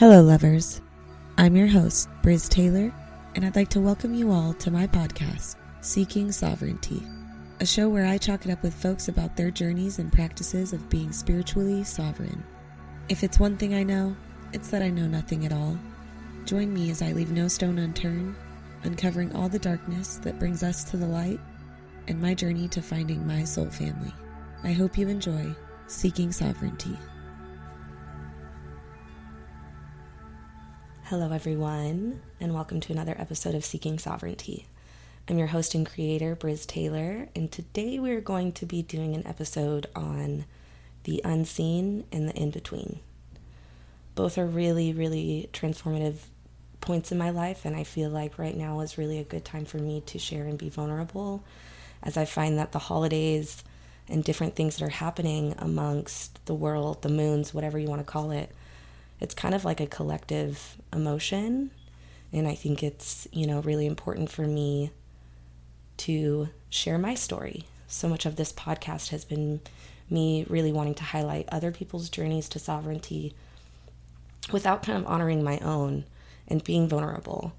Hello, lovers. I'm your host, Brizz Taylor, and I'd like to welcome you all to my podcast, Seeking Sovereignty, a show where I chalk it up with folks about their journeys and practices of being spiritually sovereign. If it's one thing I know, it's that I know nothing at all. Join me as I leave no stone unturned, uncovering all the darkness that brings us to the light and my journey to finding my soul family. I hope you enjoy Seeking Sovereignty. Hello, everyone, and welcome to another episode of Seeking Sovereignty. I'm your host and creator, Brizz Taylor, and today we're going to be doing an episode on the unseen and the in between. Both are really, really transformative points in my life, and I feel like right now is really a good time for me to share and be vulnerable as I find that the holidays and different things that are happening amongst the world, the moons, whatever you want to call it, it's kind of like a collective emotion. And I think it's, you know, really important for me to share my story. So much of this podcast has been me really wanting to highlight other people's journeys to sovereignty without kind of honoring my own and being vulnerable.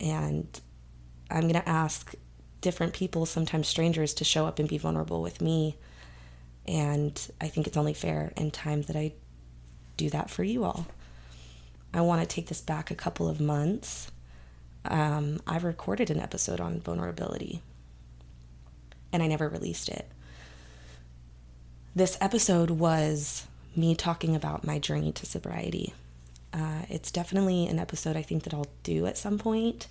And I'm going to ask different people, sometimes strangers, to show up and be vulnerable with me. And I think it's only fair and time that I do that for you all. I want to take this back a couple of months. Um, I recorded an episode on vulnerability and I never released it. This episode was me talking about my journey to sobriety. Uh, it's definitely an episode I think that I'll do at some point,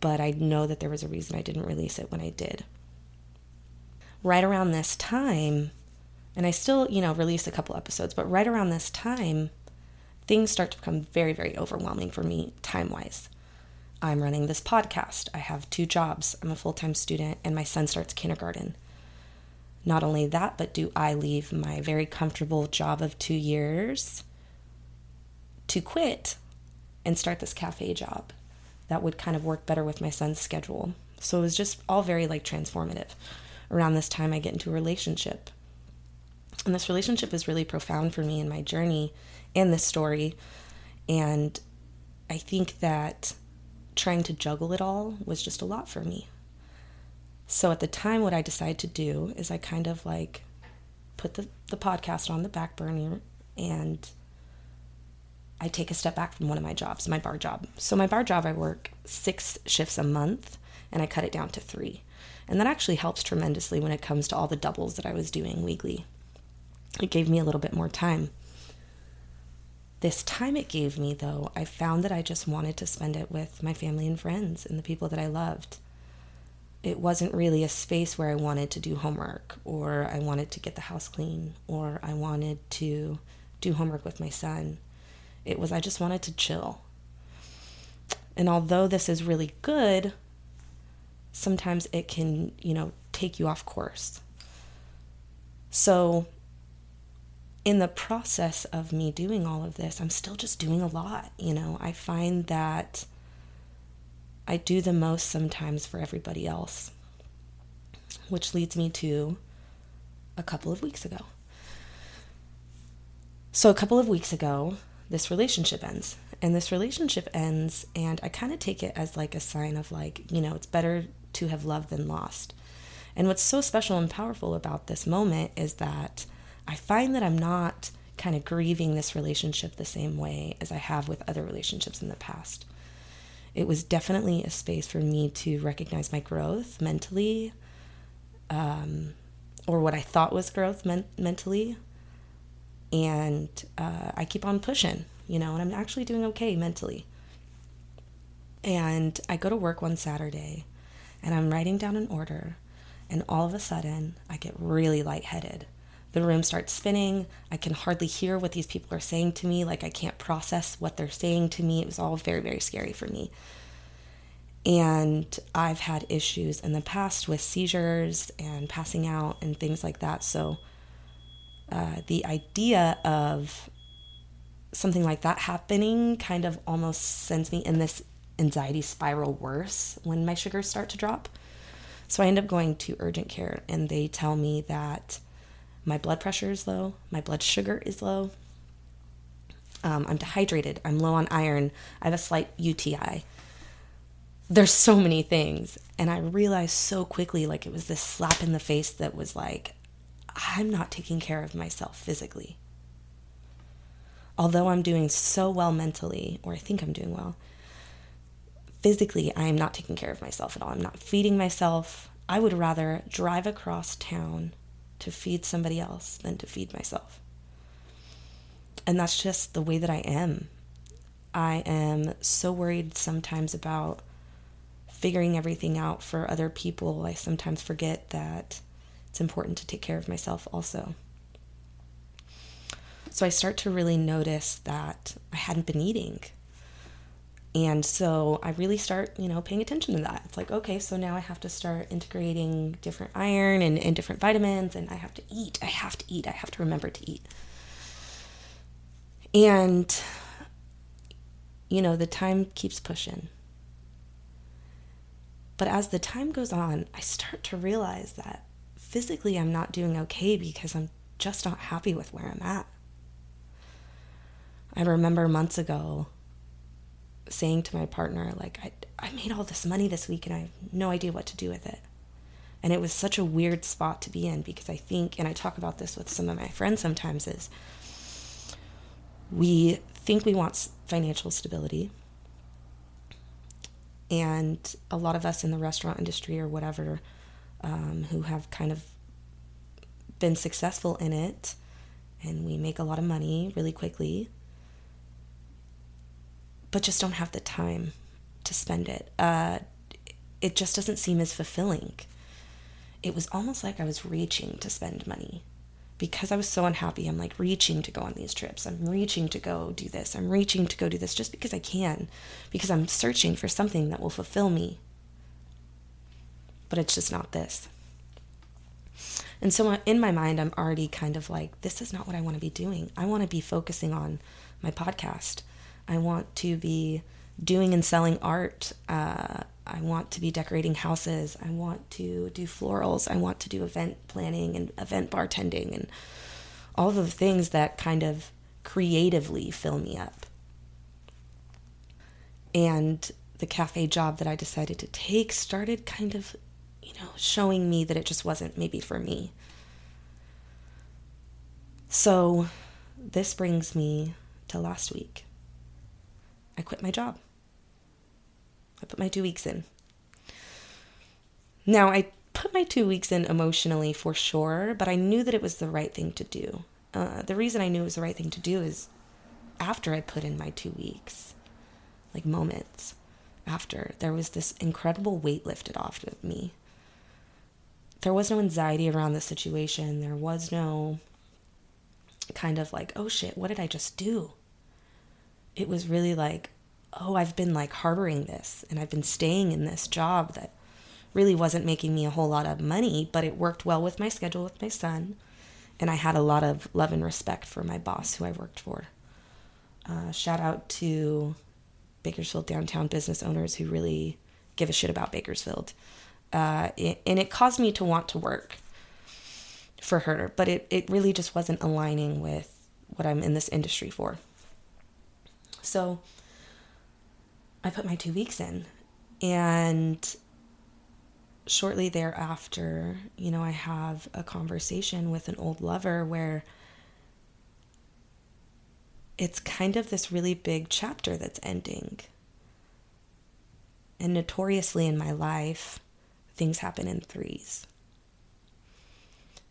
but I know that there was a reason I didn't release it when I did. Right around this time, and I still, you know, release a couple episodes, but right around this time, things start to become very, very overwhelming for me time wise. I'm running this podcast. I have two jobs. I'm a full time student, and my son starts kindergarten. Not only that, but do I leave my very comfortable job of two years to quit and start this cafe job that would kind of work better with my son's schedule? So it was just all very like transformative. Around this time, I get into a relationship. And this relationship is really profound for me in my journey and this story. And I think that trying to juggle it all was just a lot for me. So at the time, what I decided to do is I kind of like put the, the podcast on the back burner and I take a step back from one of my jobs, my bar job. So, my bar job, I work six shifts a month and I cut it down to three. And that actually helps tremendously when it comes to all the doubles that I was doing weekly. It gave me a little bit more time. This time it gave me, though, I found that I just wanted to spend it with my family and friends and the people that I loved. It wasn't really a space where I wanted to do homework or I wanted to get the house clean or I wanted to do homework with my son. It was, I just wanted to chill. And although this is really good, sometimes it can, you know, take you off course. So in the process of me doing all of this, I'm still just doing a lot. You know, I find that I do the most sometimes for everybody else, which leads me to a couple of weeks ago. So, a couple of weeks ago, this relationship ends. And this relationship ends, and I kind of take it as like a sign of like, you know, it's better to have loved than lost. And what's so special and powerful about this moment is that I find that I'm not kind of grieving this relationship the same way as I have with other relationships in the past. It was definitely a space for me to recognize my growth mentally, um, or what I thought was growth men- mentally. And uh, I keep on pushing, you know, and I'm actually doing okay mentally. And I go to work one Saturday and I'm writing down an order, and all of a sudden I get really lightheaded the room starts spinning. I can hardly hear what these people are saying to me. Like, I can't process what they're saying to me. It was all very, very scary for me. And I've had issues in the past with seizures and passing out and things like that. So, uh, the idea of something like that happening kind of almost sends me in this anxiety spiral worse when my sugars start to drop. So I end up going to urgent care and they tell me that my blood pressure is low, my blood sugar is low, Um, I'm dehydrated. I'm low on iron. I have a slight UTI. There's so many things. And I realized so quickly, like it was this slap in the face that was like, I'm not taking care of myself physically. Although I'm doing so well mentally, or I think I'm doing well, physically, I am not taking care of myself at all. I'm not feeding myself. I would rather drive across town to feed somebody else than to feed myself. And that's just the way that I am. I am so worried sometimes about figuring everything out for other people. I sometimes forget that it's important to take care of myself also. So I start to really notice that I hadn't been eating. And so I really start, you know, paying attention to that. It's like, okay, so now I have to start integrating different iron and, and different vitamins, and I have to eat. I have to eat. I have to remember to eat. And, you know, the time keeps pushing. But as the time goes on, I start to realize that physically I'm not doing okay because I'm just not happy with where I'm at. I remember months ago saying to my partner, like, I, I made all this money this week and I have no idea what to do with it. And it was such a weird spot to be in because I think, and I talk about this with some of my friends sometimes, is we think we want financial stability. And a lot of us in the restaurant industry or whatever um, who have kind of been successful in it and we make a lot of money really quickly but just don't have the time to spend it. Uh, it just doesn't seem as fulfilling. It was almost like I was reaching to spend money because I was so unhappy. I'm like reaching to go on these trips. I'm reaching to go do this. I'm reaching to go do this just because I can, because I'm searching for something that will fulfill me. But it's just not this. And so in my mind, I'm already kind of like, this is not what I want to be doing. I want to be focusing on my podcast. I want to be doing and selling art. Uh, I want to be decorating houses. I want to do florals. I want to do event planning and event bartending and all the things that kind of creatively fill me up. And the cafe job that I decided to take started kind of, you know, showing me that it just wasn't maybe for me. So this brings me to last week. I quit my job. I put my two weeks in. Now, I put my two weeks in emotionally for sure, but I knew that it was the right thing to do. Uh, the reason I knew it was the right thing to do is after I put in my two weeks, like moments after, there was this incredible weight lifted off of me. There was no anxiety around the situation. There was no kind of like, oh shit, what did I just do? It was really like, oh, I've been like harboring this and I've been staying in this job that really wasn't making me a whole lot of money, but it worked well with my schedule with my son. And I had a lot of love and respect for my boss who I worked for. Uh, shout out to Bakersfield downtown business owners who really give a shit about Bakersfield. Uh, it, and it caused me to want to work for her, but it, it really just wasn't aligning with what I'm in this industry for. So I put my two weeks in. And shortly thereafter, you know, I have a conversation with an old lover where it's kind of this really big chapter that's ending. And notoriously in my life, things happen in threes.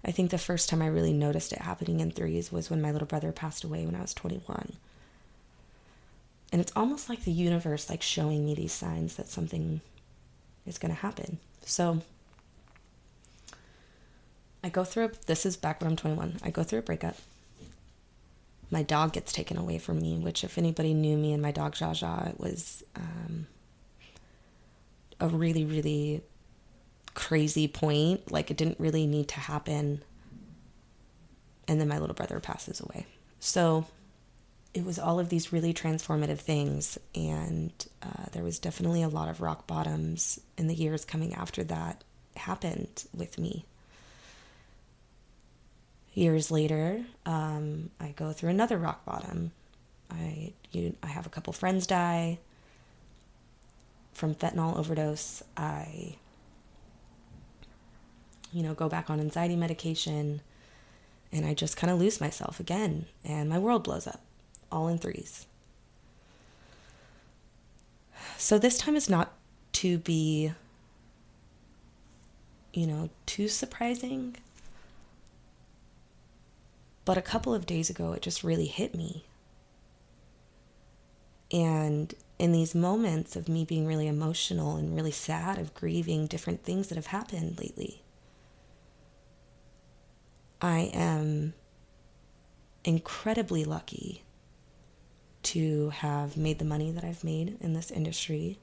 I think the first time I really noticed it happening in threes was when my little brother passed away when I was 21 and it's almost like the universe like showing me these signs that something is going to happen. So i go through a, this is back when i'm 21 i go through a breakup. My dog gets taken away from me which if anybody knew me and my dog jaja it was um, a really really crazy point. Like it didn't really need to happen. And then my little brother passes away. So it was all of these really transformative things. And uh, there was definitely a lot of rock bottoms in the years coming after that happened with me. Years later, um, I go through another rock bottom. I you I have a couple friends die from fentanyl overdose. I you know, go back on anxiety medication and I just kind of lose myself again and my world blows up all in threes. So this time is not to be you know, too surprising. But a couple of days ago, it just really hit me. And in these moments of me being really emotional and really sad, of grieving different things that have happened lately, I am incredibly lucky to have made the money that I've made in this industry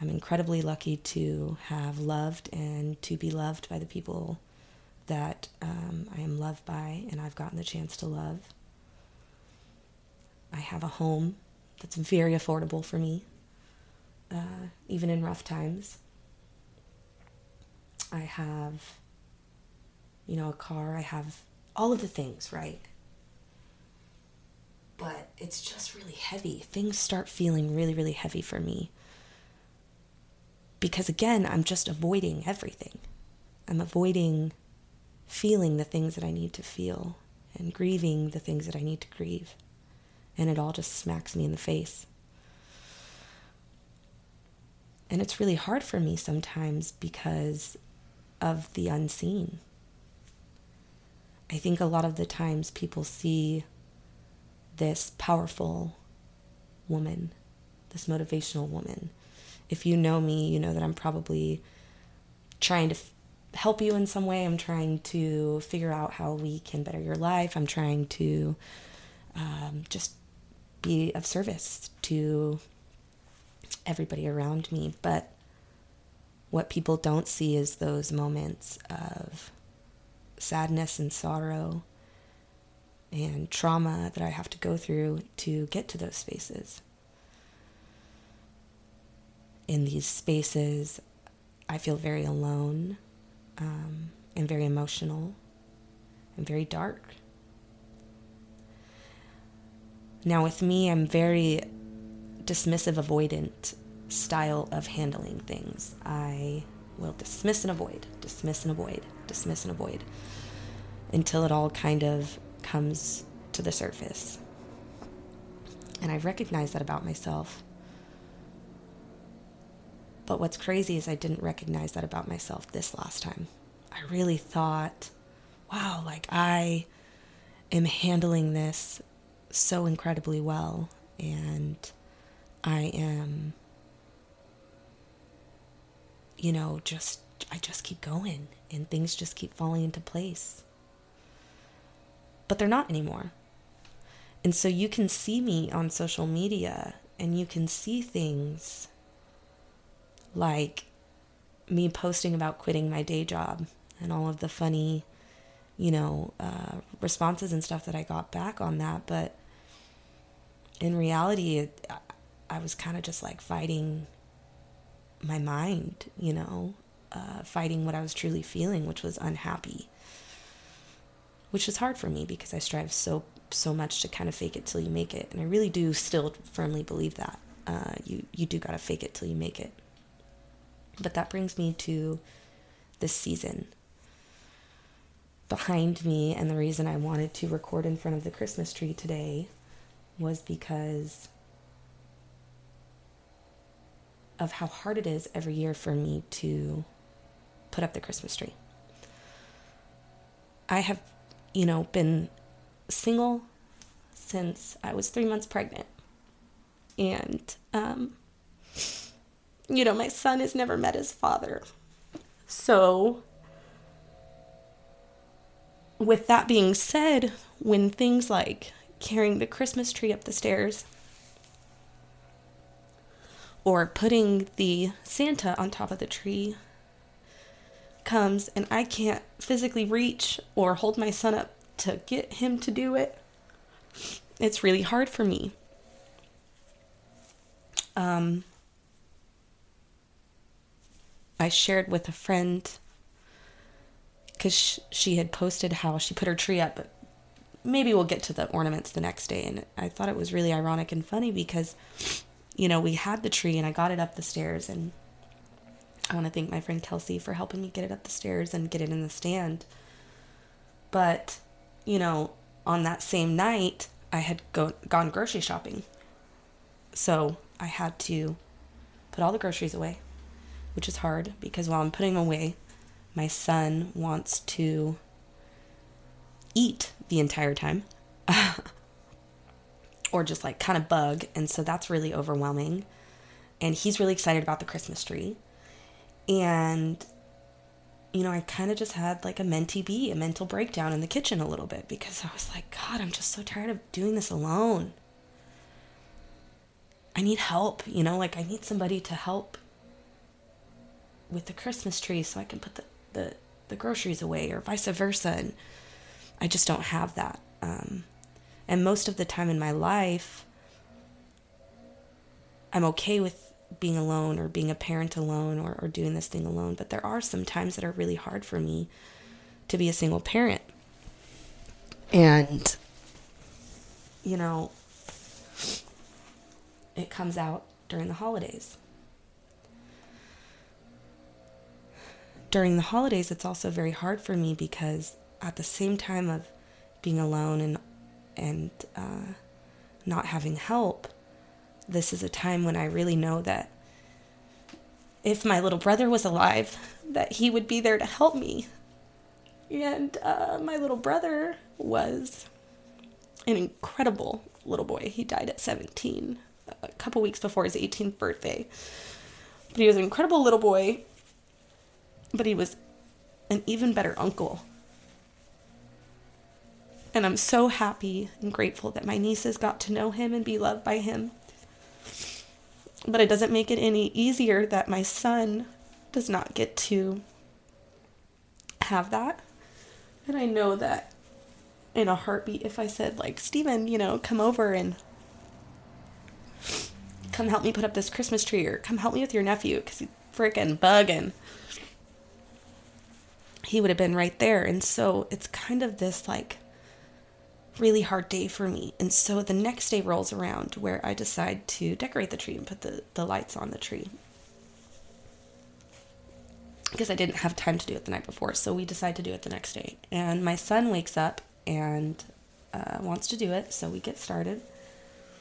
I'm incredibly lucky to have loved and to be loved by the people that um, I am loved by and I've gotten the chance to love. I have a home that's very affordable for me, uh, even in rough times. I have, you know, a car. I have all of the things, right? But it's just really heavy. Things start feeling really, really heavy for me because again, I'm just avoiding everything. I'm avoiding feeling the things that I need to feel and grieving the things that I need to grieve. And it all just smacks me in the face. And it's really hard for me sometimes because of the unseen. I think a lot of the times people see this powerful woman, this motivational woman, if you know me, you know that I'm probably trying to f- help you in some way. I'm trying to figure out how we can better your life. I'm trying to um, just be of service to everybody around me. But what people don't see is those moments of sadness and sorrow and trauma that I have to go through to get to those spaces in these spaces, I feel very alone um, and very emotional and very dark. Now, with me, I'm very dismissive, avoidant style of handling things. I will dismiss and avoid, dismiss and avoid, dismiss and avoid until it all kind of comes to the surface. And I recognize that about myself. But what's crazy is I didn't recognize that about myself this last time. I really thought, wow, like I am handling this so incredibly well. And I am, you know, just, I just keep going and things just keep falling into place. But they're not anymore. And so you can see me on social media and you can see things like me posting about quitting my day job and all of the funny, you know, uh, responses and stuff that I got back on that. But in reality, it, I was kind of just like fighting my mind, you know, uh, fighting what I was truly feeling, which was unhappy, which is hard for me because I strive so so much to kind of fake it till you make it, and I really do still firmly believe that uh, you you do gotta fake it till you make it. But that brings me to this season. Behind me, and the reason I wanted to record in front of the Christmas tree today was because of how hard it is every year for me to put up the Christmas tree. I have, you know, been single since I was three months pregnant. And um, you know, my son has never met his father. So, with that being said, when things like carrying the Christmas tree up the stairs or putting the Santa on top of the tree comes and I can't physically reach or hold my son up to get him to do it, it's really hard for me. Um, I shared with a friend because she had posted how she put her tree up maybe we'll get to the ornaments the next day. And I thought it was really ironic and funny because, you know, we had the tree and I got it up the stairs. And I want to thank my friend Kelsey for helping me get it up the stairs and get it in the stand. But, you know, on that same night, I had go- gone grocery shopping. So I had to put all the groceries away, which is hard because while I'm putting away, my son wants to eat the entire time or just like kind of bug. And so that's really overwhelming. And he's really excited about the Christmas tree. And, you know, I kind of just had like a mentee bee, a mental breakdown in the kitchen a little bit because I was like, God, I'm just so tired of doing this alone. I need help, you know, like I need somebody to help with the Christmas tree so I can put the, the, the groceries away or vice versa. And I just don't have that. Um, and most of the time in my life, I'm okay with being alone or being a parent alone or, or doing this thing alone. But there are some times that are really hard for me to be a single parent. And, you know, it comes out during the holidays. During the holidays, it's also very hard for me because at the same time of being alone and and uh, not having help, this is a time when I really know that if my little brother was alive, that he would be there to help me. And uh, my little brother was an incredible little boy. He died at 17, a couple weeks before his 18th birthday. But he was an incredible little boy, but he was an even better uncle and I'm so happy and grateful that my nieces got to know him and be loved by him. But it doesn't make it any easier that my son does not get to have that. And I know that in a heartbeat, if I said, like, Steven, you know, come over and come help me put up this Christmas tree or come help me with your nephew because he's freaking bugging, he would have been right there. And so it's kind of this like really hard day for me. And so the next day rolls around where I decide to decorate the tree and put the, the lights on the tree. Because I didn't have time to do it the night before. So we decide to do it the next day. And my son wakes up and uh, wants to do it. So we get started.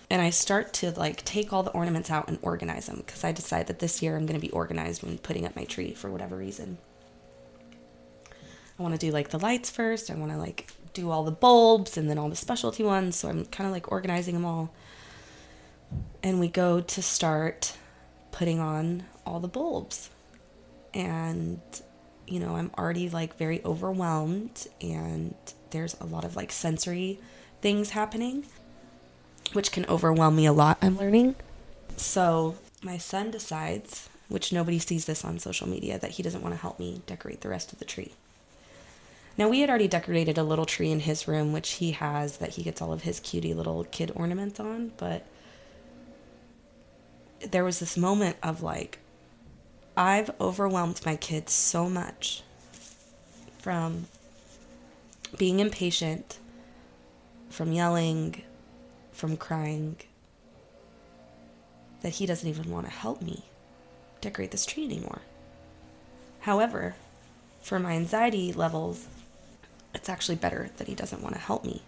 And I start to like take all the ornaments out and organize them because I decide that this year I'm going to be organized when putting up my tree for whatever reason. I want to do like the lights first. I want to like do all the bulbs and then all the specialty ones. So I'm kind of like organizing them all. And we go to start putting on all the bulbs. And, you know, I'm already like very overwhelmed and there's a lot of like sensory things happening, which can overwhelm me a lot, I'm learning. So my son decides, which nobody sees this on social media, that he doesn't want to help me decorate the rest of the tree. Now, we had already decorated a little tree in his room, which he has that he gets all of his cutie little kid ornaments on, but there was this moment of like, I've overwhelmed my kids so much from being impatient, from yelling, from crying, that he doesn't even want to help me decorate this tree anymore. However, for my anxiety levels, it's actually better that he doesn't want to help me.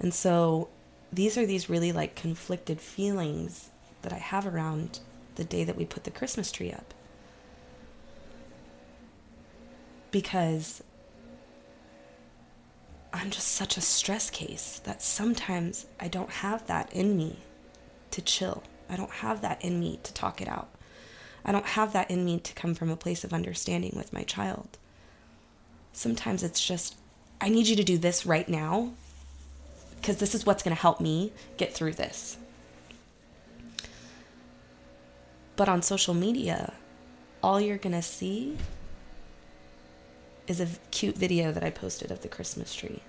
And so these are these really like conflicted feelings that I have around the day that we put the Christmas tree up. Because I'm just such a stress case that sometimes I don't have that in me to chill. I don't have that in me to talk it out. I don't have that in me to come from a place of understanding with my child sometimes it's just, I need you to do this right now because this is what's going to help me get through this. But on social media, all you're going to see is a cute video that I posted of the Christmas tree.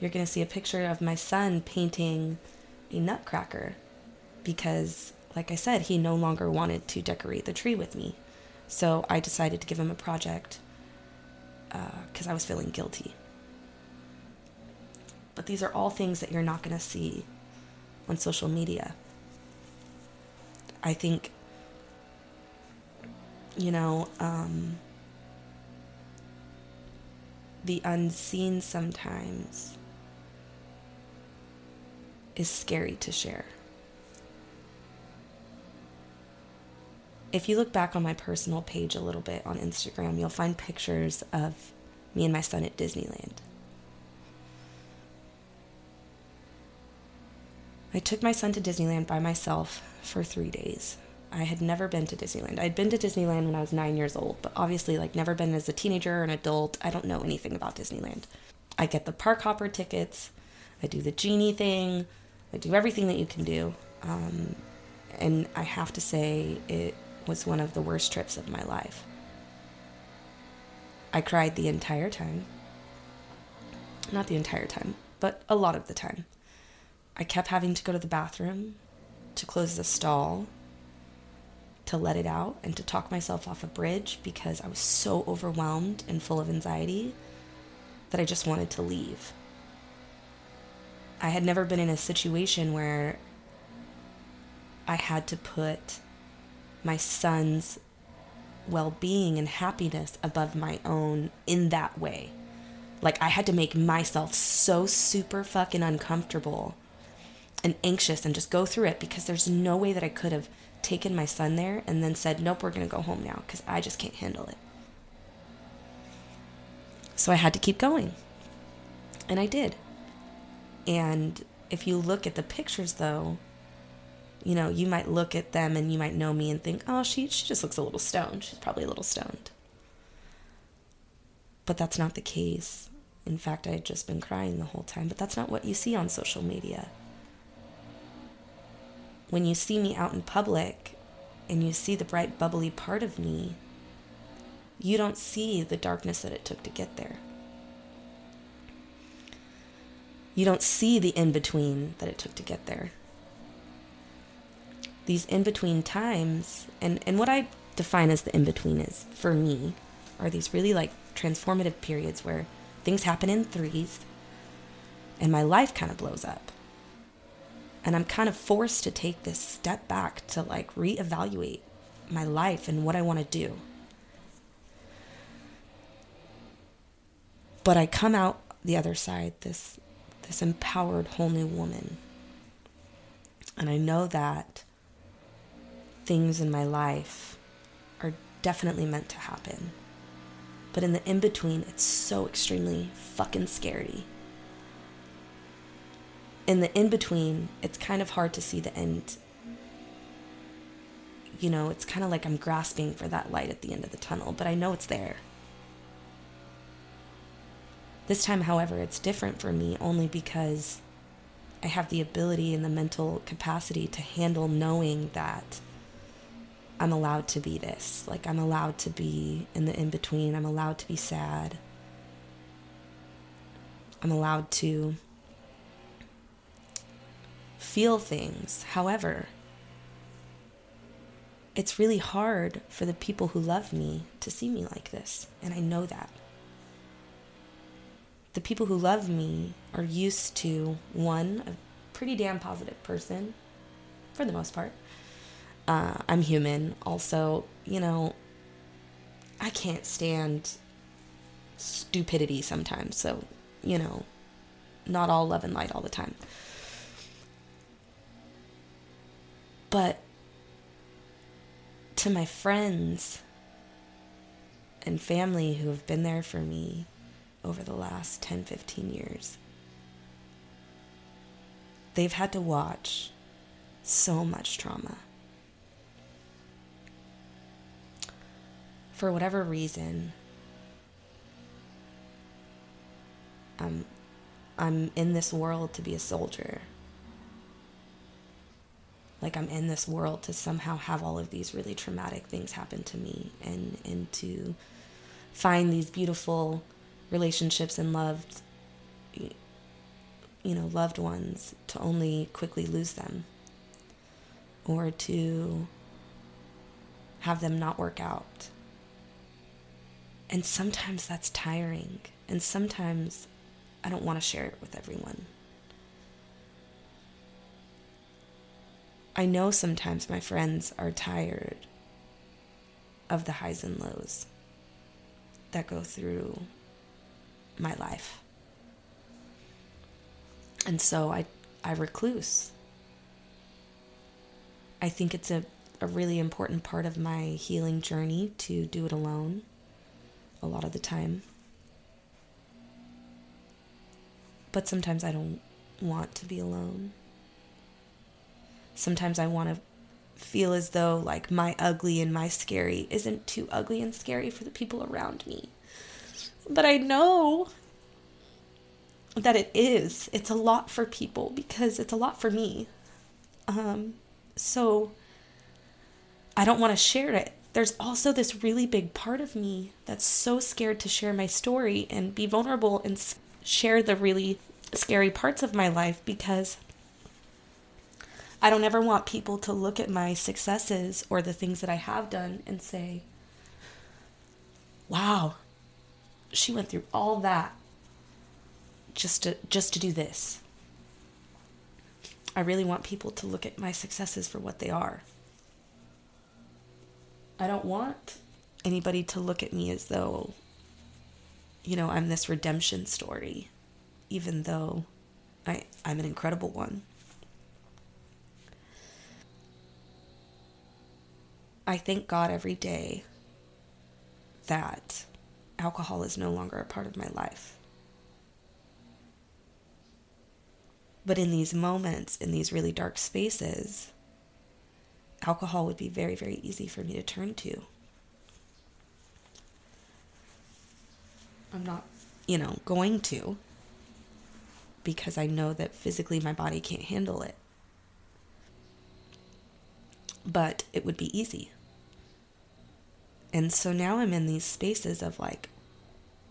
You're going to see a picture of my son painting a nutcracker because, like I said, he no longer wanted to decorate the tree with me. So I decided to give him a project because uh, I was feeling guilty. But these are all things that you're not going to see on social media. I think, you know, um, the unseen sometimes is scary to share. If you look back on my personal page a little bit on Instagram, you'll find pictures of me and my son at Disneyland. I took my son to Disneyland by myself for three days. I had never been to Disneyland. I'd been to Disneyland when I was nine years old, but obviously, like, never been as a teenager or an adult. I don't know anything about Disneyland. I get the park hopper tickets, I do the genie thing, I do everything that you can do. Um, and I have to say, it was one of the worst trips of my life. I cried the entire time. Not the entire time, but a lot of the time. I kept having to go to the bathroom, to close the stall, to let it out, and to talk myself off a bridge because I was so overwhelmed and full of anxiety that I just wanted to leave. I had never been in a situation where I had to put my son's well being and happiness above my own in that way. Like, I had to make myself so super fucking uncomfortable and anxious and just go through it because there's no way that I could have taken my son there and then said, Nope, we're going to go home now because I just can't handle it. So I had to keep going. And I did. And if you look at the pictures, though, you know, you might look at them and you might know me and think, oh, she, she just looks a little stoned. She's probably a little stoned. But that's not the case. In fact, I had just been crying the whole time, but that's not what you see on social media. When you see me out in public and you see the bright, bubbly part of me, you don't see the darkness that it took to get there. You don't see the in between that it took to get there. These in between times, and, and what I define as the in between is, for me, are these really like transformative periods where things happen in threes and my life kind of blows up. And I'm kind of forced to take this step back to like reevaluate my life and what I want to do. But I come out the other side this this empowered whole new woman. And I know that things in my life are definitely meant to happen. But in the in between, it's so extremely fucking scary. In the in between, it's kind of hard to see the end. You know, it's kind of like I'm grasping for that light at the end of the tunnel, but I know it's there. This time, however, it's different for me only because I have the ability and the mental capacity to handle knowing that I'm allowed to be this. Like, I'm allowed to be in the in between. I'm allowed to be sad. I'm allowed to feel things. However, it's really hard for the people who love me to see me like this. And I know that the people who love me are used to one, a pretty damn positive person, for the most part. Uh, I'm human. Also, you know, I can't stand stupidity sometimes. So, you know, not all love and light all the time. But to my friends and family who have been there for me over the last 10, 15 years. They've had to watch so much trauma. For whatever reason, I'm, I'm in this world to be a soldier. Like I'm in this world to somehow have all of these really traumatic things happen to me and, and to find these beautiful relationships and loved you know loved ones to only quickly lose them or to have them not work out and sometimes that's tiring and sometimes I don't want to share it with everyone. I know sometimes my friends are tired of the highs and lows that go through my life. And so I, I recluse. I think it's a, a really important part of my healing journey to do it alone a lot of the time. But sometimes I don't want to be alone. Sometimes I want to feel as though like my ugly and my scary isn't too ugly and scary for the people around me. But I know that it is. It's a lot for people because it's a lot for me. Um, so I don't want to share it. There's also this really big part of me that's so scared to share my story and be vulnerable and share the really scary parts of my life because I don't ever want people to look at my successes or the things that I have done and say, wow, she went through all that just to just to do this. I really want people to look at my successes for what they are. I don't want anybody to look at me as though you know, I'm this redemption story even though I I'm an incredible one. I thank God every day that alcohol is no longer a part of my life. But in these moments, in these really dark spaces, alcohol would be very, very easy for me to turn to. I'm not, you know, going to because I know that physically my body can't handle it. But it would be easy. And so now I'm in these spaces of like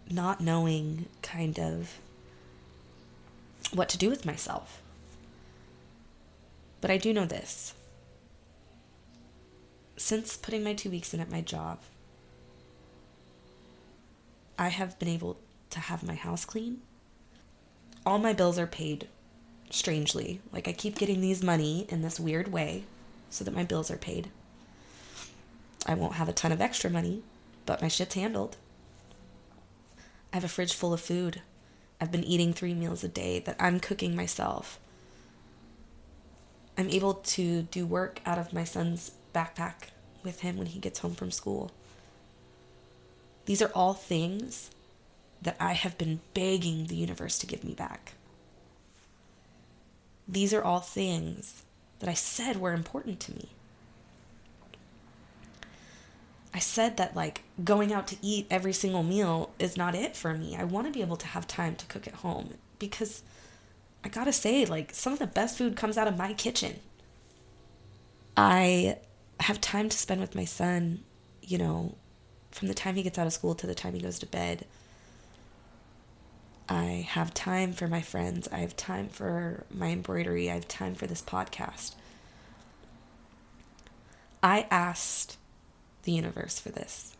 not knowing kind of what to do with myself. But I do know this. Since putting my two weeks in at my job, I have been able to have my house clean. All my bills are paid strangely. Like I keep getting these money in this weird way so that my bills are paid. I won't have a ton of extra money, but my shit's handled. I have a fridge full of food. I've been eating three meals a day that I'm cooking myself. I'm able to do work out of my son's backpack with him when he gets home from school. These are all things that I have been begging the universe to give me back. These are all things that I said were important to me. I said that like going out to eat every single meal is not it for me. I want to be able to have time to cook at home because I gotta say, like, some of the best food comes out of my kitchen. I have time to spend with my son, you know, from the time he gets out of school to the time he goes to bed. I have time for my friends. I have time for my embroidery. I have time for this podcast. I asked the universe for this.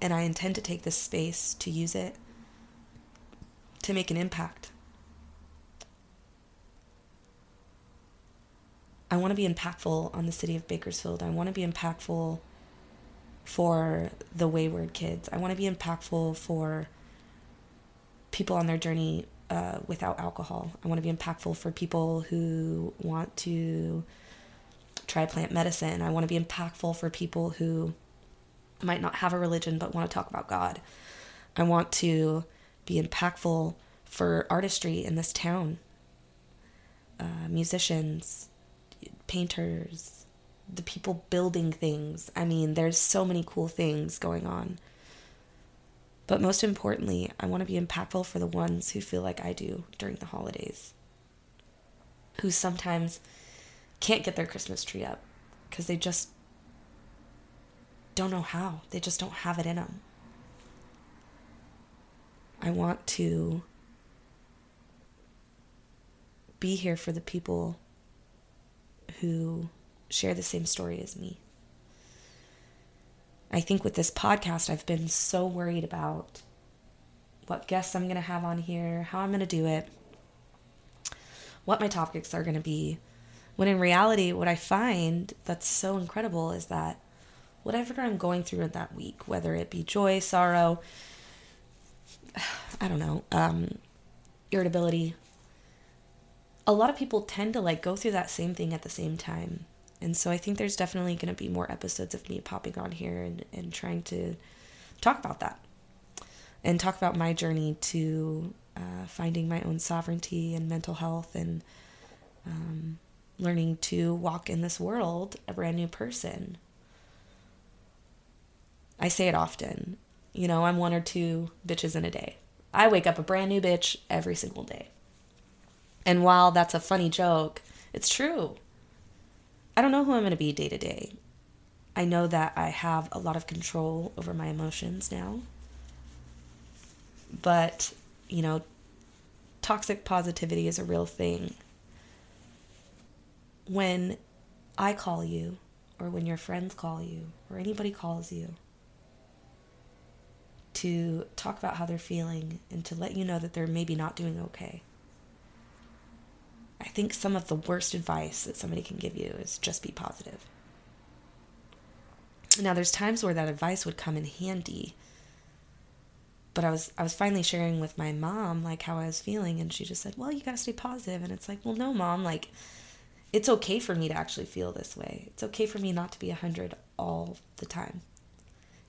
And I intend to take this space to use it to make an impact. I want to be impactful on the city of Bakersfield. I want to be impactful for the wayward kids. I want to be impactful for people on their journey uh, without alcohol. I want to be impactful for people who want to try plant medicine. I want to be impactful for people who might not have a religion but want to talk about God. I want to be impactful for artistry in this town. Uh, musicians, painters, the people building things. I mean, there's so many cool things going on. But most importantly, I want to be impactful for the ones who feel like I do during the holidays. Who sometimes can't get their Christmas tree up because they just don't know how. They just don't have it in them. I want to be here for the people who share the same story as me. I think with this podcast, I've been so worried about what guests I'm going to have on here, how I'm going to do it, what my topics are going to be. When in reality, what I find that's so incredible is that whatever I'm going through in that week, whether it be joy, sorrow, I don't know, um, irritability, a lot of people tend to like go through that same thing at the same time. And so I think there's definitely going to be more episodes of me popping on here and, and trying to talk about that and talk about my journey to uh, finding my own sovereignty and mental health and um, learning to walk in this world a brand new person. I say it often. You know, I'm one or two bitches in a day. I wake up a brand new bitch every single day. And while that's a funny joke, it's true. I don't know who I'm going to be day to day. I know that I have a lot of control over my emotions now. But, you know, toxic positivity is a real thing. When I call you, or when your friends call you, or anybody calls you, to talk about how they're feeling and to let you know that they're maybe not doing okay. I think some of the worst advice that somebody can give you is just be positive. Now there's times where that advice would come in handy. But I was I was finally sharing with my mom like how I was feeling and she just said, "Well, you got to stay positive." And it's like, "Well, no, mom, like it's okay for me to actually feel this way. It's okay for me not to be 100 all the time.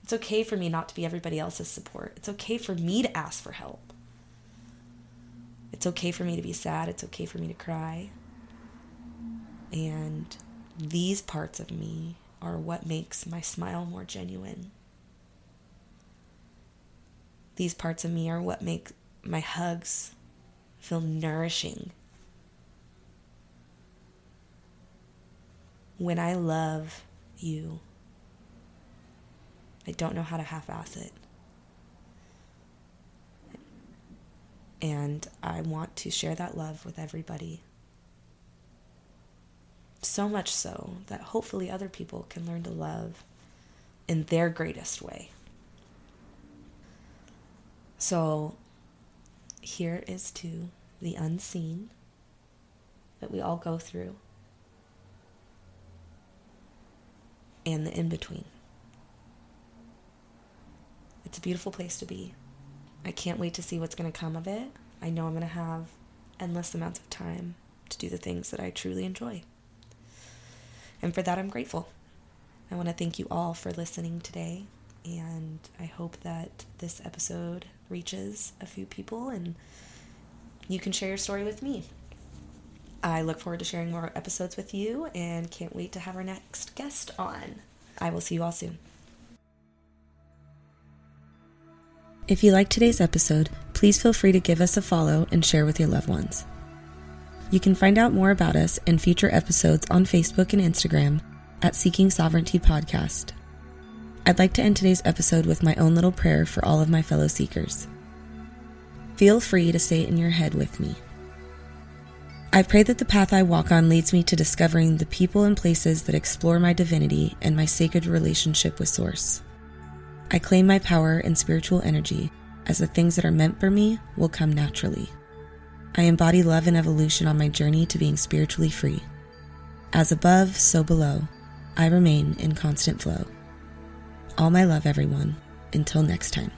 It's okay for me not to be everybody else's support. It's okay for me to ask for help. It's okay for me to be sad. It's okay for me to cry. And these parts of me are what makes my smile more genuine. These parts of me are what make my hugs feel nourishing. When I love you, I don't know how to half ass it. And I want to share that love with everybody. So much so that hopefully other people can learn to love in their greatest way. So here is to the unseen that we all go through and the in between. It's a beautiful place to be. I can't wait to see what's going to come of it. I know I'm going to have endless amounts of time to do the things that I truly enjoy. And for that, I'm grateful. I want to thank you all for listening today. And I hope that this episode reaches a few people and you can share your story with me. I look forward to sharing more episodes with you and can't wait to have our next guest on. I will see you all soon. If you liked today's episode, please feel free to give us a follow and share with your loved ones. You can find out more about us and future episodes on Facebook and Instagram at Seeking Sovereignty Podcast. I'd like to end today's episode with my own little prayer for all of my fellow seekers. Feel free to say it in your head with me. I pray that the path I walk on leads me to discovering the people and places that explore my divinity and my sacred relationship with Source. I claim my power and spiritual energy as the things that are meant for me will come naturally. I embody love and evolution on my journey to being spiritually free. As above, so below, I remain in constant flow. All my love, everyone. Until next time.